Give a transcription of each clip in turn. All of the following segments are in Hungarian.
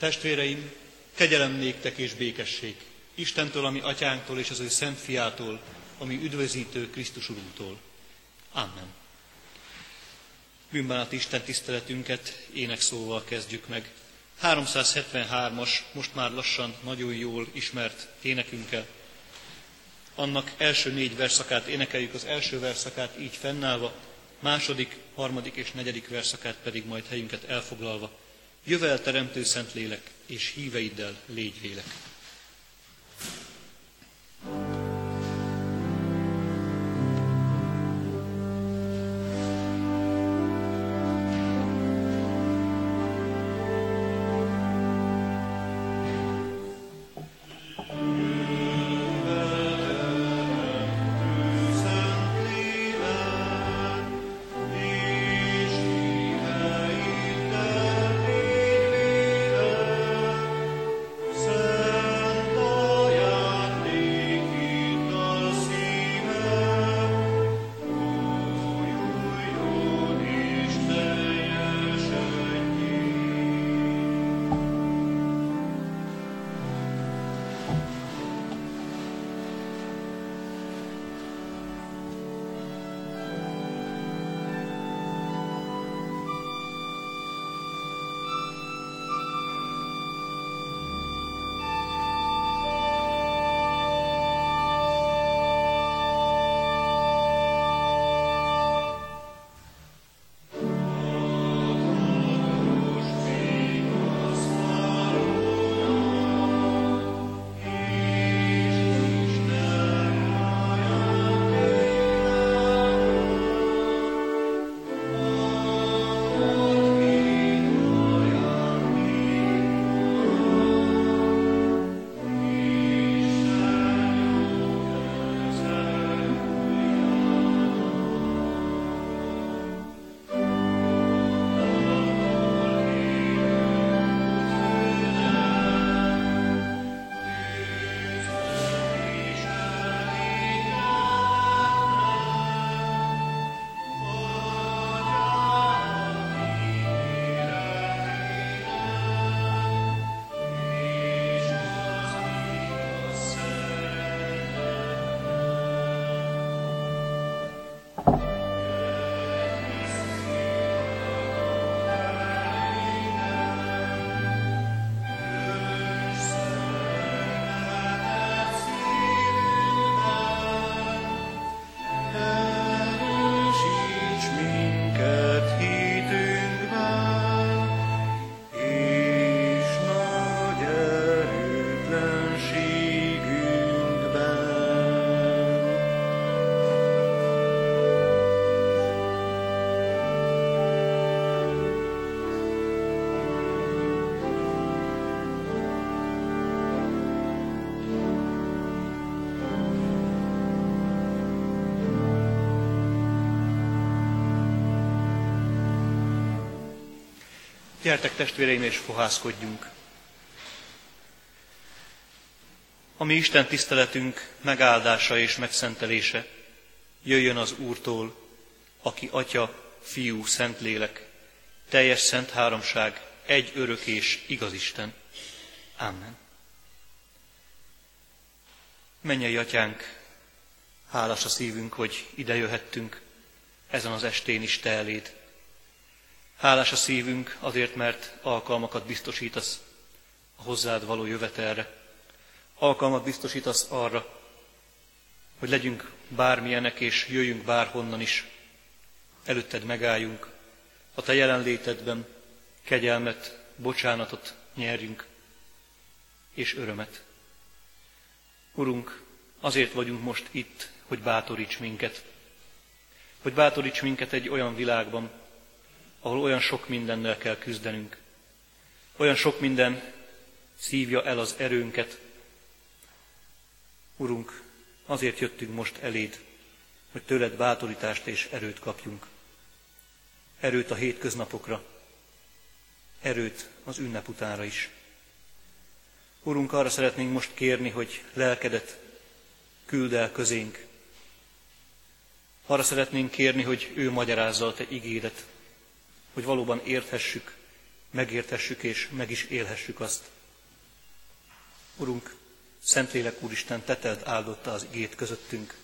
Testvéreim, kegyelem néktek és békesség, Istentől, ami atyánktól és az ő szent fiától, ami üdvözítő Krisztus Urunktól. Amen. Bűnbánat Isten tiszteletünket énekszóval kezdjük meg. 373-as, most már lassan nagyon jól ismert énekünkkel. Annak első négy verszakát énekeljük, az első verszakát így fennállva, második, harmadik és negyedik verszakát pedig majd helyünket elfoglalva. Jövel teremtő szent lélek, és híveiddel légy vélek. Gyertek testvéreim és fohászkodjunk! A mi Isten tiszteletünk megáldása és megszentelése jöjjön az Úrtól, aki Atya, Fiú, Szentlélek, teljes szent háromság, egy örök és igaz Isten. Amen. Mennyei Atyánk, hálás a szívünk, hogy ide jöhettünk ezen az estén is Te eléd. Hálás a szívünk azért, mert alkalmakat biztosítasz a hozzád való jövetelre. Alkalmat biztosítasz arra, hogy legyünk bármilyenek és jöjjünk bárhonnan is. Előtted megálljunk, a Te jelenlétedben kegyelmet, bocsánatot nyerjünk, és örömet. Urunk, azért vagyunk most itt, hogy bátoríts minket. Hogy bátoríts minket egy olyan világban, ahol olyan sok mindennel kell küzdenünk. Olyan sok minden szívja el az erőnket. Urunk, azért jöttünk most eléd, hogy tőled bátorítást és erőt kapjunk. Erőt a hétköznapokra, erőt az ünnep utánra is. Urunk, arra szeretnénk most kérni, hogy lelkedet küld el közénk. Arra szeretnénk kérni, hogy ő magyarázza a te igédet, hogy valóban érthessük, megértessük és meg is élhessük azt. Urunk, Szentlélek Úristen, teteld áldotta az igét közöttünk.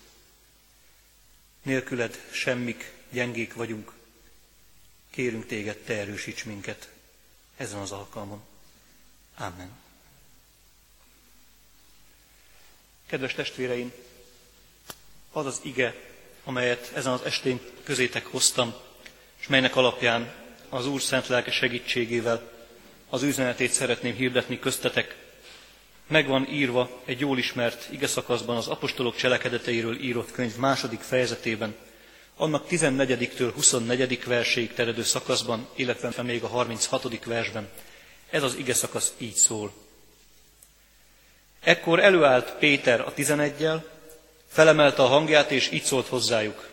Nélküled semmik, gyengék vagyunk. Kérünk téged, te erősíts minket ezen az alkalmon. Amen. Kedves testvéreim, az az ige, amelyet ezen az estén közétek hoztam, és melynek alapján az Úr szent lelke segítségével az üzenetét szeretném hirdetni köztetek, megvan írva egy jól ismert ige szakaszban az apostolok cselekedeteiről írott könyv második fejezetében, annak 14-től 24. verséig terjedő szakaszban, illetve még a 36. versben. Ez az ige szakasz így szól. Ekkor előállt Péter a tizenegyel, felemelte a hangját, és így szólt hozzájuk.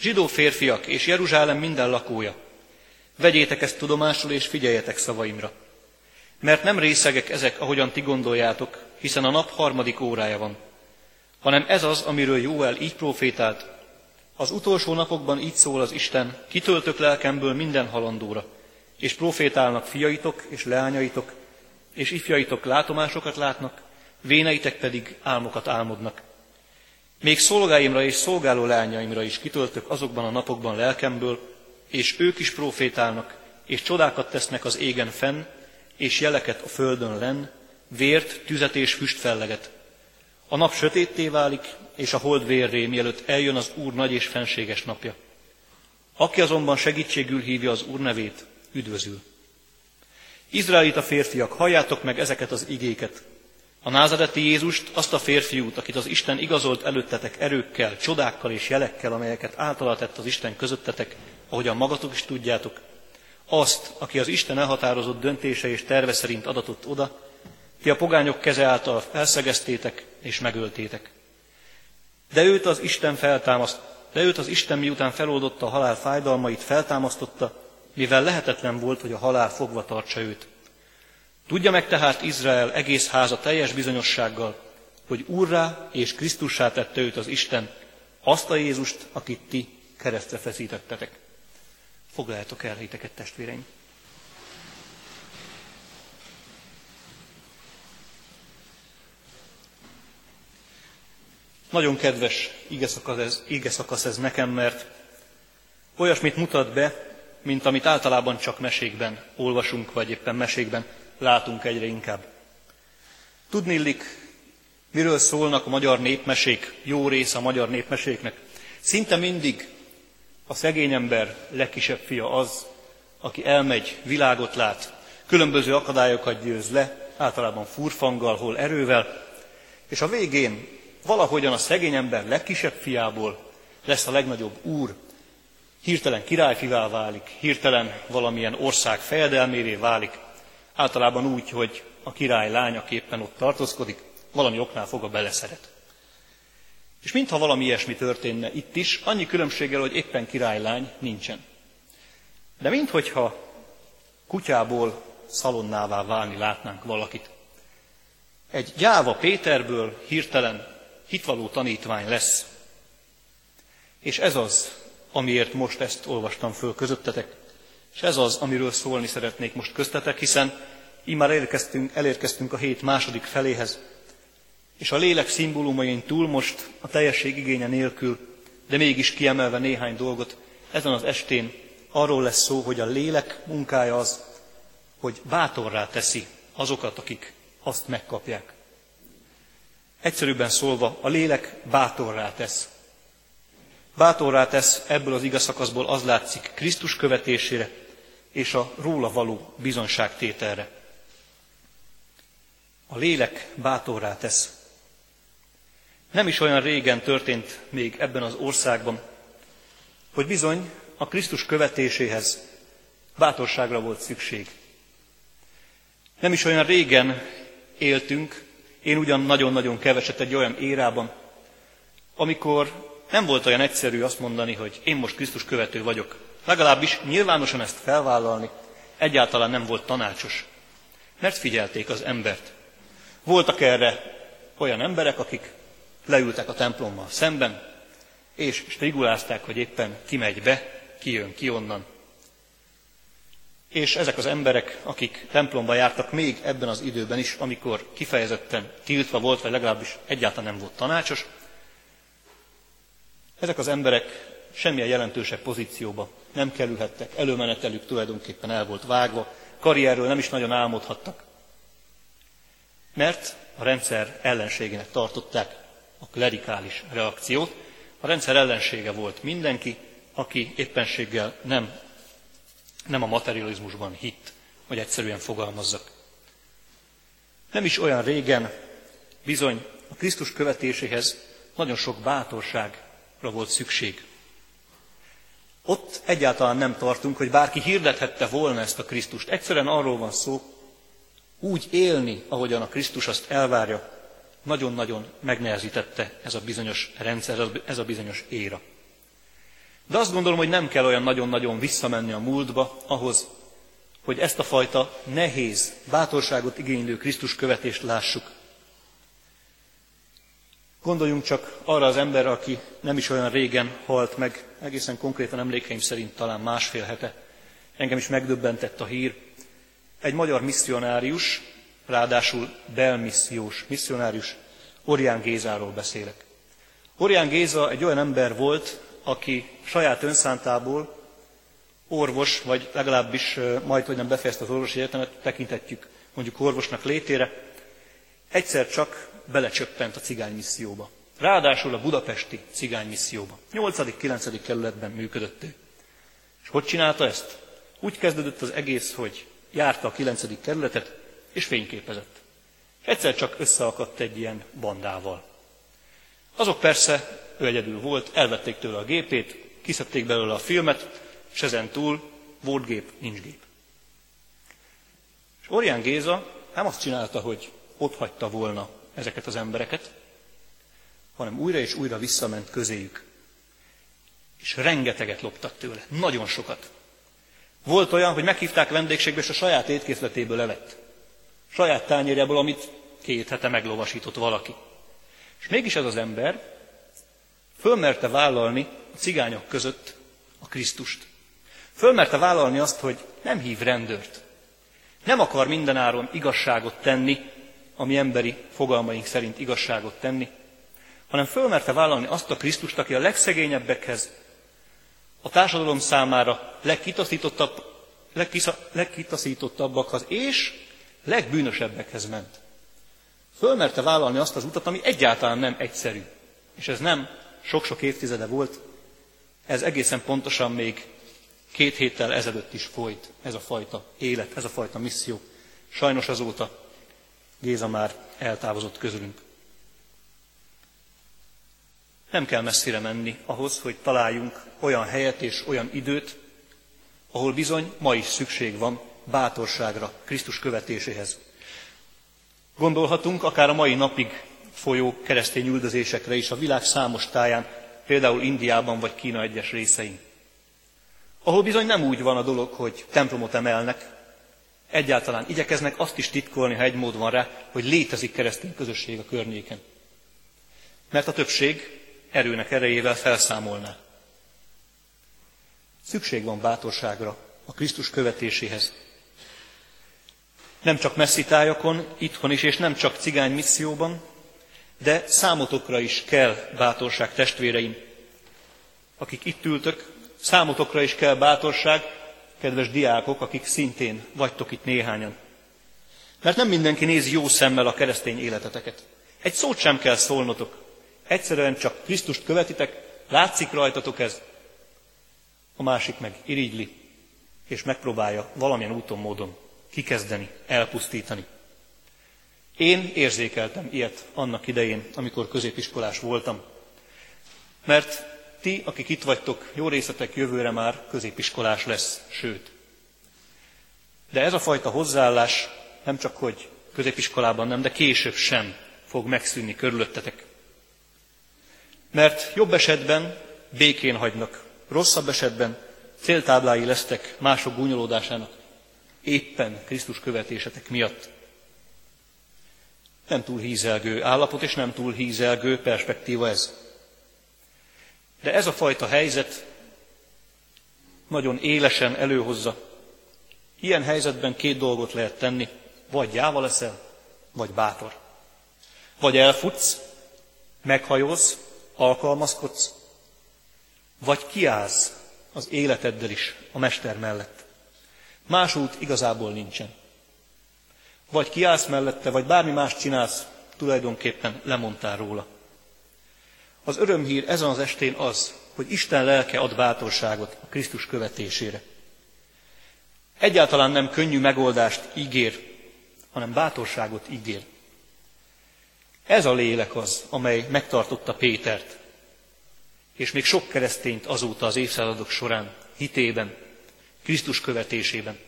Zsidó férfiak és Jeruzsálem minden lakója, vegyétek ezt tudomásul, és figyeljetek szavaimra. Mert nem részegek ezek, ahogyan ti gondoljátok, hiszen a nap harmadik órája van, hanem ez az, amiről Jóel így profétált. Az utolsó napokban így szól az Isten, kitöltök lelkemből minden halandóra, és profétálnak fiaitok és leányaitok, és ifjaitok látomásokat látnak, véneitek pedig álmokat álmodnak. Még szolgáimra és szolgáló leányaimra is kitöltök azokban a napokban lelkemből, és ők is profétálnak, és csodákat tesznek az égen fenn, és jeleket a földön len, vért, tüzet és füst felleget. A nap sötétté válik, és a hold vérré, mielőtt eljön az Úr nagy és fenséges napja. Aki azonban segítségül hívja az Úr nevét, üdvözül. Izraelita férfiak, halljátok meg ezeket az igéket. A názareti Jézust, azt a férfiút, akit az Isten igazolt előttetek erőkkel, csodákkal és jelekkel, amelyeket általa tett az Isten közöttetek, ahogyan magatok is tudjátok, azt, aki az Isten elhatározott döntése és terve szerint adatott oda, ti a pogányok keze által elszegeztétek és megöltétek. De őt az Isten feltámaszt, de őt az Isten miután feloldotta a halál fájdalmait, feltámasztotta, mivel lehetetlen volt, hogy a halál fogva tartsa őt. Tudja meg tehát Izrael egész háza teljes bizonyossággal, hogy Úrrá és Krisztussá tette őt az Isten, azt a Jézust, akit ti keresztre feszítettetek. Foglaljátok el hiteket, testvéreim! Nagyon kedves ige szakasz, ez, ige szakasz ez nekem, mert olyasmit mutat be, mint amit általában csak mesékben olvasunk, vagy éppen mesékben látunk egyre inkább. Tudnillik, miről szólnak a magyar népmesék, jó része a magyar népmeséknek. Szinte mindig a szegény ember legkisebb fia az, aki elmegy, világot lát, különböző akadályokat győz le, általában furfanggal, hol erővel, és a végén valahogyan a szegény ember legkisebb fiából lesz a legnagyobb úr, hirtelen királyfivá válik, hirtelen valamilyen ország fejedelmévé válik, általában úgy, hogy a király lánya éppen ott tartózkodik, valami oknál fogva beleszeret. És mintha valami ilyesmi történne itt is, annyi különbséggel, hogy éppen királylány nincsen. De minthogyha kutyából szalonnává válni látnánk valakit. Egy gyáva Péterből hirtelen hitvaló tanítvány lesz. És ez az, amiért most ezt olvastam föl közöttetek, és ez az, amiről szólni szeretnék most köztetek, hiszen immár elérkeztünk, elérkeztünk a hét második feléhez, és a lélek szimbólumain túl most a teljesség igénye nélkül, de mégis kiemelve néhány dolgot, ezen az estén arról lesz szó, hogy a lélek munkája az, hogy bátorrá teszi azokat, akik azt megkapják. Egyszerűbben szólva, a lélek bátorrá tesz. Bátorrá tesz ebből az igazszakaszból az látszik Krisztus követésére és a róla való bizonságtételre. A lélek bátorrá tesz. Nem is olyan régen történt még ebben az országban, hogy bizony a Krisztus követéséhez bátorságra volt szükség. Nem is olyan régen éltünk, én ugyan nagyon-nagyon keveset egy olyan érában, amikor nem volt olyan egyszerű azt mondani, hogy én most Krisztus követő vagyok. Legalábbis nyilvánosan ezt felvállalni egyáltalán nem volt tanácsos, mert figyelték az embert. Voltak erre olyan emberek, akik leültek a templommal szemben, és strigulázták, hogy éppen ki megy be, ki jön ki onnan. és ezek az emberek, akik templomba jártak még ebben az időben is, amikor kifejezetten tiltva volt, vagy legalábbis egyáltalán nem volt tanácsos, ezek az emberek semmilyen jelentősebb pozícióba nem kerülhettek, előmenetelük tulajdonképpen el volt vágva, karrierről nem is nagyon álmodhattak. Mert a rendszer ellenségének tartották a klerikális reakciót. A rendszer ellensége volt mindenki, aki éppenséggel nem, nem a materializmusban hitt, hogy egyszerűen fogalmazzak. Nem is olyan régen bizony a Krisztus követéséhez nagyon sok bátorságra volt szükség. Ott egyáltalán nem tartunk, hogy bárki hirdethette volna ezt a Krisztust. Egyszerűen arról van szó, úgy élni, ahogyan a Krisztus azt elvárja, nagyon-nagyon megnehezítette ez a bizonyos rendszer, ez a bizonyos éra. De azt gondolom, hogy nem kell olyan nagyon-nagyon visszamenni a múltba ahhoz, hogy ezt a fajta nehéz, bátorságot igénylő Krisztus követést lássuk. Gondoljunk csak arra az emberre, aki nem is olyan régen halt meg, egészen konkrétan emlékeim szerint talán másfél hete. Engem is megdöbbentett a hír. Egy magyar misszionárius, ráadásul belmissziós misszionárius, Orián Gézáról beszélek. Orián Géza egy olyan ember volt, aki saját önszántából orvos, vagy legalábbis majd, hogy nem befejezte az orvosi egyetemet, tekintetjük mondjuk orvosnak létére, egyszer csak belecsöppent a cigány misszióba. Ráadásul a budapesti cigány misszióba. 8.-9. kerületben működött ő. És hogy csinálta ezt? Úgy kezdődött az egész, hogy járta a 9. kerületet, és fényképezett. És egyszer csak összeakadt egy ilyen bandával. Azok persze, ő egyedül volt, elvették tőle a gépét, kiszedték belőle a filmet, és ezen túl volt gép, nincs gép. És Orián Géza nem azt csinálta, hogy ott hagyta volna ezeket az embereket, hanem újra és újra visszament közéjük. És rengeteget loptak tőle, nagyon sokat. Volt olyan, hogy meghívták vendégségbe, és a saját étkészletéből levett. Saját tányérjából, amit két hete meglovasított valaki. És mégis ez az ember fölmerte vállalni a cigányok között a Krisztust. Fölmerte vállalni azt, hogy nem hív rendőrt. Nem akar mindenáron igazságot tenni, ami emberi fogalmaink szerint igazságot tenni, hanem fölmerte vállalni azt a Krisztust, aki a legszegényebbekhez, a társadalom számára legkitaszítottabb, legkitaszítottabbakhoz és legbűnösebbekhez ment. Fölmerte vállalni azt az utat, ami egyáltalán nem egyszerű. És ez nem sok-sok évtizede volt, ez egészen pontosan még két héttel ezelőtt is folyt ez a fajta élet, ez a fajta misszió. Sajnos azóta Géza már eltávozott közülünk. Nem kell messzire menni ahhoz, hogy találjunk olyan helyet és olyan időt, ahol bizony ma is szükség van bátorságra Krisztus követéséhez. Gondolhatunk akár a mai napig folyó keresztény üldözésekre is a világ számos táján, például Indiában vagy Kína egyes részein. Ahol bizony nem úgy van a dolog, hogy templomot emelnek, egyáltalán igyekeznek azt is titkolni, ha egy mód van rá, hogy létezik keresztény közösség a környéken. Mert a többség erőnek erejével felszámolná. Szükség van bátorságra a Krisztus követéséhez. Nem csak messzi tájakon, itthon is, és nem csak cigány misszióban, de számotokra is kell bátorság, testvéreim, akik itt ültök, számotokra is kell bátorság, kedves diákok, akik szintén vagytok itt néhányan. Mert nem mindenki nézi jó szemmel a keresztény életeteket. Egy szót sem kell szólnotok. Egyszerűen csak Krisztust követitek, látszik rajtatok ez, a másik meg irigyli, és megpróbálja valamilyen úton, módon kikezdeni, elpusztítani. Én érzékeltem ilyet annak idején, amikor középiskolás voltam. Mert ti, akik itt vagytok, jó részletek jövőre már középiskolás lesz, sőt. De ez a fajta hozzáállás nem csak, hogy középiskolában nem, de később sem fog megszűnni körülöttetek. Mert jobb esetben békén hagynak, rosszabb esetben céltáblái lesztek mások gúnyolódásának, éppen Krisztus követésetek miatt. Nem túl hízelgő állapot, és nem túl hízelgő perspektíva ez. De ez a fajta helyzet nagyon élesen előhozza Ilyen helyzetben két dolgot lehet tenni, vagy gyáva leszel, vagy bátor. Vagy elfutsz, meghajolsz, alkalmazkodsz, vagy kiállsz az életeddel is a mester mellett. Más út igazából nincsen. Vagy kiállsz mellette, vagy bármi más csinálsz, tulajdonképpen lemondtál róla. Az örömhír ezen az estén az, hogy Isten lelke ad bátorságot a Krisztus követésére. Egyáltalán nem könnyű megoldást ígér, hanem bátorságot ígér. Ez a lélek az, amely megtartotta Pétert, és még sok keresztényt azóta az évszázadok során, hitében, Krisztus követésében.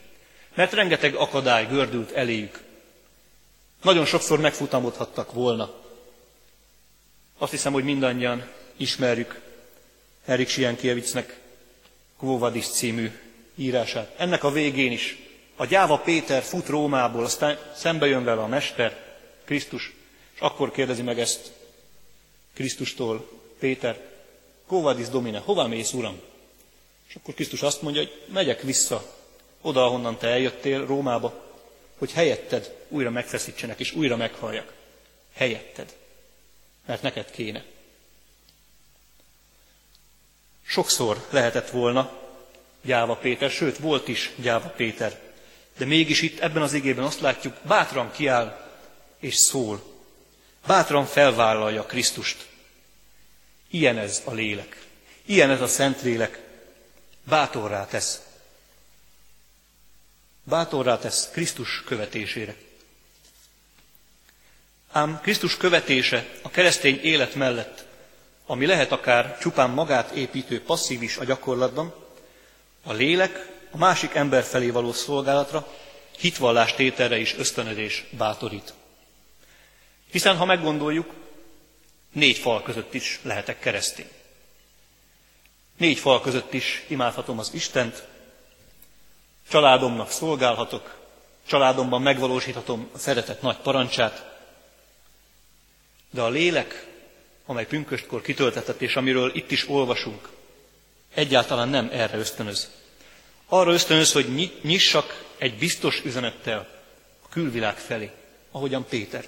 Mert rengeteg akadály gördült eléjük. Nagyon sokszor megfutamodhattak volna. Azt hiszem, hogy mindannyian ismerjük Erik Sienkiewicznek Kvóvadis című írását. Ennek a végén is a gyáva Péter fut Rómából, aztán szembe jön vele a Mester, Krisztus, és akkor kérdezi meg ezt Krisztustól Péter, Kóvadis Domine, hová mész, Uram? És akkor Krisztus azt mondja, hogy megyek vissza oda, ahonnan te eljöttél, Rómába, hogy helyetted újra megfeszítsenek, és újra meghalljak. Helyetted. Mert neked kéne. Sokszor lehetett volna gyáva Péter, sőt, volt is gyáva Péter. De mégis itt ebben az igében azt látjuk, bátran kiáll és szól. Bátran felvállalja Krisztust. Ilyen ez a lélek. Ilyen ez a Szentlélek. Bátorrá tesz. Bátorrá tesz Krisztus követésére. Ám Krisztus követése a keresztény élet mellett, ami lehet akár csupán magát építő passzív is a gyakorlatban, a lélek a másik ember felé való szolgálatra, hitvallás tételre is ösztönözés bátorít. Hiszen ha meggondoljuk, négy fal között is lehetek keresztény. Négy fal között is imádhatom az Istent, családomnak szolgálhatok, családomban megvalósíthatom a szeretet nagy parancsát, de a lélek, amely pünköstkor kitöltetett, és amiről itt is olvasunk, egyáltalán nem erre ösztönöz. Arra ösztönöz, hogy nyissak egy biztos üzenettel a külvilág felé, ahogyan Péter.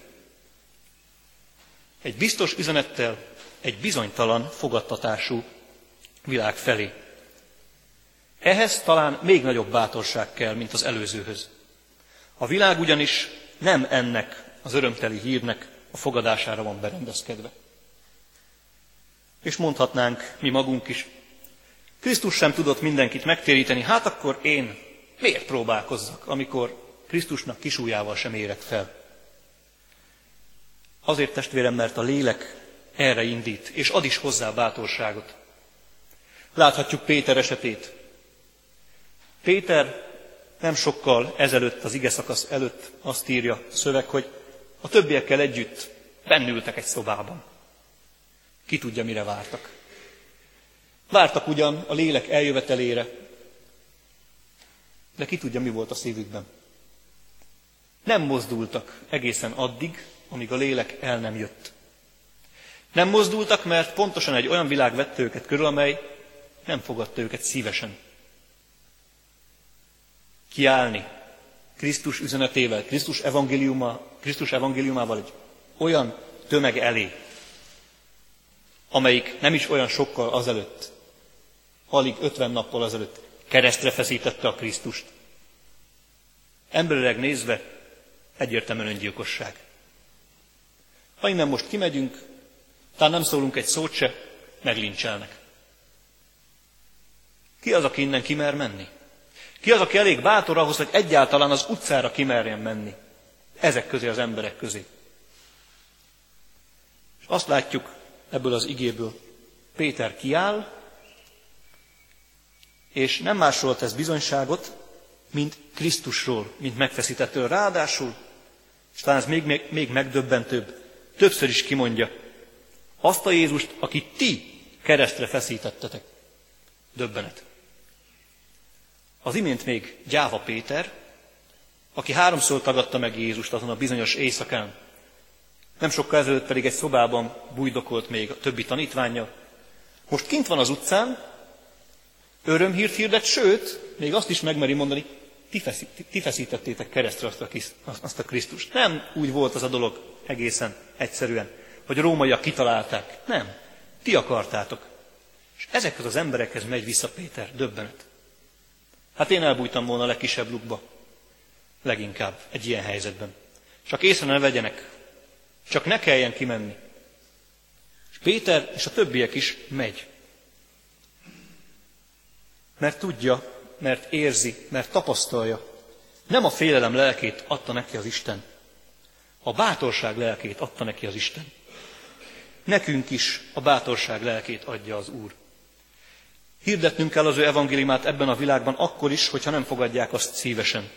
Egy biztos üzenettel egy bizonytalan fogadtatású világ felé. Ehhez talán még nagyobb bátorság kell, mint az előzőhöz. A világ ugyanis nem ennek az örömteli hírnek a fogadására van berendezkedve. És mondhatnánk mi magunk is, Krisztus sem tudott mindenkit megtéríteni, hát akkor én miért próbálkozzak, amikor Krisztusnak kisújával sem érek fel? Azért testvérem, mert a lélek erre indít, és ad is hozzá bátorságot. Láthatjuk Péter esetét. Péter nem sokkal ezelőtt, az ige szakasz előtt azt írja a szöveg, hogy a többiekkel együtt bennültek egy szobában. Ki tudja, mire vártak. Vártak ugyan a lélek eljövetelére, de ki tudja, mi volt a szívükben. Nem mozdultak egészen addig, amíg a lélek el nem jött. Nem mozdultak, mert pontosan egy olyan világ vette őket körül, amely nem fogadta őket szívesen. Kiállni Krisztus üzenetével, Krisztus, evangéliuma, Krisztus evangéliumával egy olyan tömeg elé, amelyik nem is olyan sokkal azelőtt alig 50 nappal azelőtt keresztre feszítette a Krisztust. Emberileg nézve egyértelműen öngyilkosság. Ha innen most kimegyünk, talán nem szólunk egy szót se, meglincselnek. Ki az, aki innen kimer menni? Ki az, aki elég bátor ahhoz, hogy egyáltalán az utcára kimerjen menni? Ezek közé az emberek közé. És azt látjuk ebből az igéből. Péter kiáll, és nem másról tesz bizonyságot, mint Krisztusról, mint megfeszítettől. Ráadásul, és talán ez még, még, még megdöbbentőbb, többször is kimondja, azt a Jézust, akit ti keresztre feszítettetek. Döbbenet. Az imént még Gyáva Péter, aki háromszor tagadta meg Jézust azon a bizonyos éjszakán, nem sokkal ezelőtt pedig egy szobában bújdokolt még a többi tanítványa. Most kint van az utcán, örömhírt hirdet, sőt, még azt is megmeri mondani, ti, feszí, ti feszítettétek keresztre azt a, azt a Krisztust. Nem úgy volt az a dolog egészen egyszerűen, hogy a rómaiak kitalálták. Nem. Ti akartátok. És ezekhez az emberekhez megy vissza Péter, döbbenet. Hát én elbújtam volna a legkisebb lukba. Leginkább egy ilyen helyzetben. Csak észre ne vegyenek. Csak ne kelljen kimenni. És Péter és a többiek is megy. Mert tudja, mert érzi, mert tapasztalja. Nem a félelem lelkét adta neki az Isten. A bátorság lelkét adta neki az Isten. Nekünk is a bátorság lelkét adja az Úr. Hirdetnünk kell az ő evangéliumát ebben a világban akkor is, hogyha nem fogadják azt szívesen.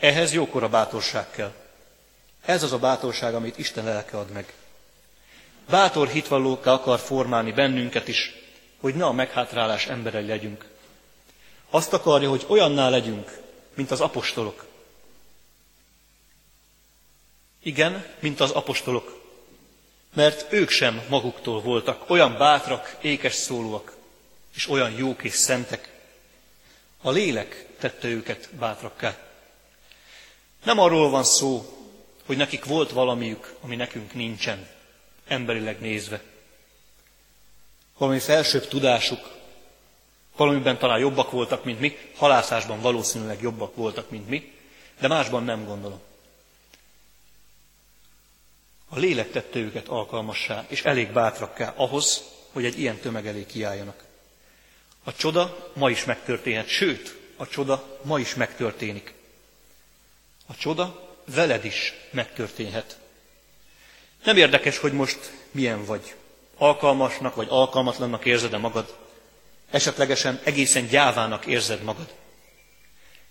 Ehhez jókora bátorság kell. Ez az a bátorság, amit Isten lelke ad meg. Bátor hitvallókká akar formálni bennünket is, hogy ne a meghátrálás emberei legyünk. Azt akarja, hogy olyanná legyünk, mint az apostolok. Igen, mint az apostolok. Mert ők sem maguktól voltak olyan bátrak, ékes szólóak, és olyan jók és szentek. A lélek tette őket bátrakká. Nem arról van szó, hogy nekik volt valamiük, ami nekünk nincsen, emberileg nézve. Valami felsőbb tudásuk, valamiben talán jobbak voltak, mint mi, halászásban valószínűleg jobbak voltak, mint mi, de másban nem gondolom. A lélek tette őket alkalmassá, és elég bátrakká ahhoz, hogy egy ilyen tömeg elé kiálljanak. A csoda ma is megtörténhet, sőt, a csoda ma is megtörténik. A csoda veled is megtörténhet. Nem érdekes, hogy most milyen vagy. Alkalmasnak vagy alkalmatlannak érzed-e magad? Esetlegesen egészen gyávának érzed magad.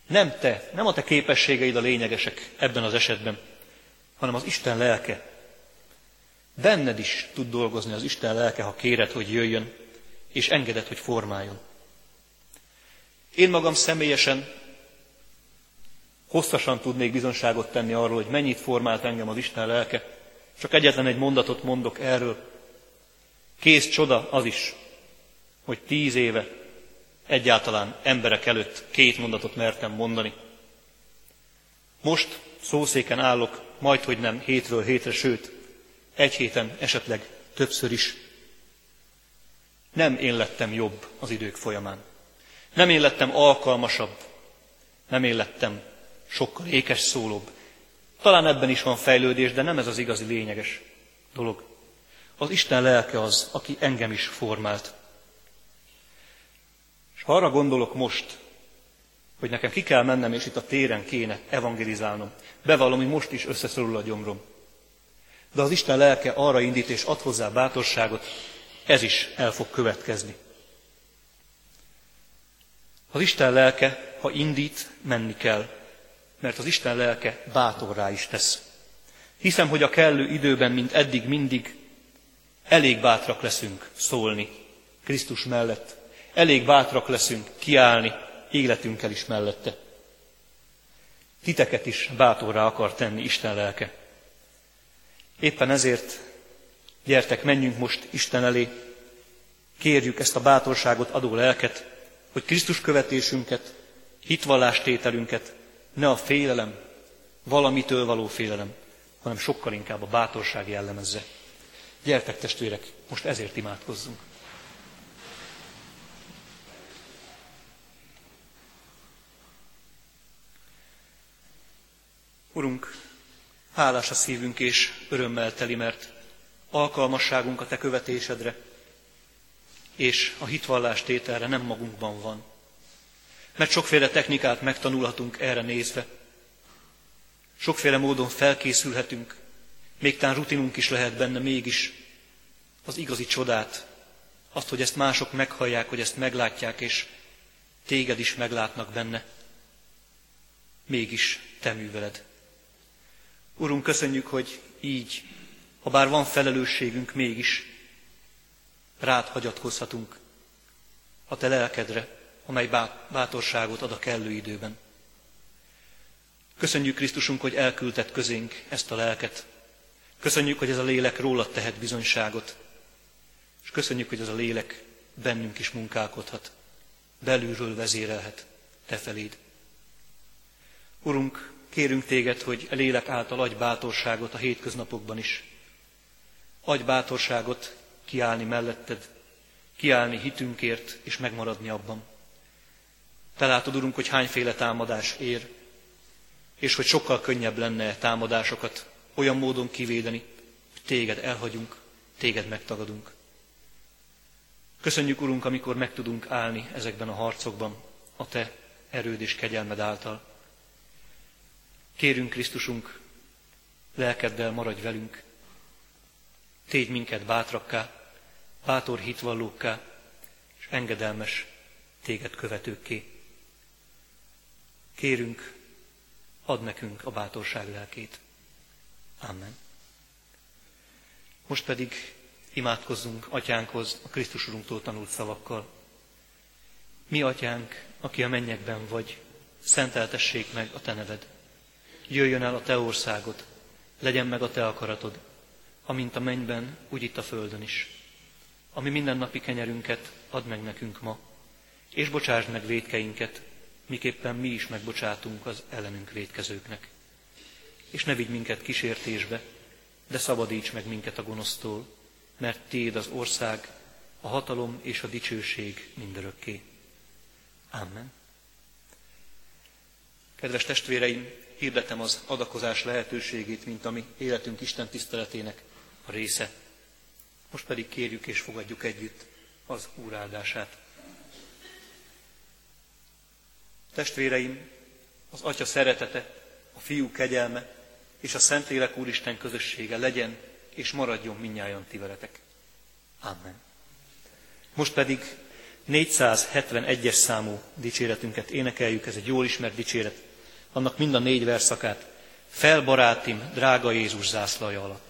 Nem te, nem a te képességeid a lényegesek ebben az esetben, hanem az Isten lelke. Benned is tud dolgozni az Isten lelke, ha kéred, hogy jöjjön, és engeded, hogy formáljon. Én magam személyesen hosszasan tudnék bizonságot tenni arról, hogy mennyit formált engem az Isten lelke. Csak egyetlen egy mondatot mondok erről. Kész csoda az is, hogy tíz éve egyáltalán emberek előtt két mondatot mertem mondani. Most szószéken állok, majd hogy nem hétről hétre, sőt, egy héten esetleg többször is. Nem én lettem jobb az idők folyamán. Nem én lettem alkalmasabb. Nem én lettem sokkal ékes szólóbb. Talán ebben is van fejlődés, de nem ez az igazi lényeges dolog. Az Isten lelke az, aki engem is formált. És ha arra gondolok most, hogy nekem ki kell mennem, és itt a téren kéne evangelizálnom, bevallom, hogy most is összeszorul a gyomrom. De az Isten lelke arra indít és ad hozzá bátorságot, ez is el fog következni. Az Isten lelke, ha indít, menni kell, mert az Isten lelke bátorrá is tesz. Hiszem, hogy a kellő időben, mint eddig mindig, elég bátrak leszünk szólni Krisztus mellett, elég bátrak leszünk kiállni életünkkel is mellette. Titeket is bátorrá akar tenni Isten lelke. Éppen ezért gyertek, menjünk most Isten elé, kérjük ezt a bátorságot adó lelket, hogy Krisztus követésünket, hitvallástételünket ne a félelem, valamitől való félelem, hanem sokkal inkább a bátorság jellemezze. Gyertek testvérek, most ezért imádkozzunk. Urunk, hálás a szívünk és örömmel teli, mert alkalmasságunk a Te követésedre és a hitvallás tételre nem magunkban van, mert sokféle technikát megtanulhatunk erre nézve. Sokféle módon felkészülhetünk, még tán rutinunk is lehet benne, mégis az igazi csodát, azt, hogy ezt mások meghallják, hogy ezt meglátják, és téged is meglátnak benne, mégis te műveled. Urunk, köszönjük, hogy így, ha bár van felelősségünk, mégis rád hagyatkozhatunk a te lelkedre, amely bátorságot ad a kellő időben. Köszönjük Krisztusunk, hogy elküldted közénk ezt a lelket. Köszönjük, hogy ez a lélek rólad tehet bizonyságot. És köszönjük, hogy ez a lélek bennünk is munkálkodhat, belülről vezérelhet te feléd. Urunk, kérünk téged, hogy a lélek által adj bátorságot a hétköznapokban is. Adj bátorságot kiállni melletted, kiállni hitünkért és megmaradni abban. Te látod, Urunk, hogy hányféle támadás ér, és hogy sokkal könnyebb lenne támadásokat olyan módon kivédeni, hogy téged elhagyunk, téged megtagadunk. Köszönjük, Urunk, amikor meg tudunk állni ezekben a harcokban, a Te erőd és kegyelmed által. Kérünk, Krisztusunk, lelkeddel maradj velünk, tégy minket bátrakká, bátor hitvallókká, és engedelmes téged követőkké. Kérünk, add nekünk a bátorság lelkét. Amen. Most pedig imádkozzunk atyánkhoz a Krisztus Urunktól tanult szavakkal. Mi atyánk, aki a mennyekben vagy, szenteltessék meg a te neved. Jöjjön el a te országod, legyen meg a te akaratod, amint a mennyben, úgy itt a földön is. Ami mindennapi kenyerünket add meg nekünk ma, és bocsásd meg védkeinket, miképpen mi is megbocsátunk az ellenünk védkezőknek. És ne vigy minket kísértésbe, de szabadíts meg minket a gonosztól, mert Téd az ország, a hatalom és a dicsőség mindörökké. Amen. Kedves testvéreim, hirdetem az adakozás lehetőségét, mint ami életünk Isten tiszteletének része. Most pedig kérjük és fogadjuk együtt az Úr áldását. Testvéreim, az Atya szeretete, a Fiú kegyelme és a Szentlélek Úristen közössége legyen és maradjon minnyáján ti veletek. Amen. Most pedig 471-es számú dicséretünket énekeljük, ez egy jól ismert dicséret, annak mind a négy verszakát. Fel, barátim, drága Jézus zászlaja alatt.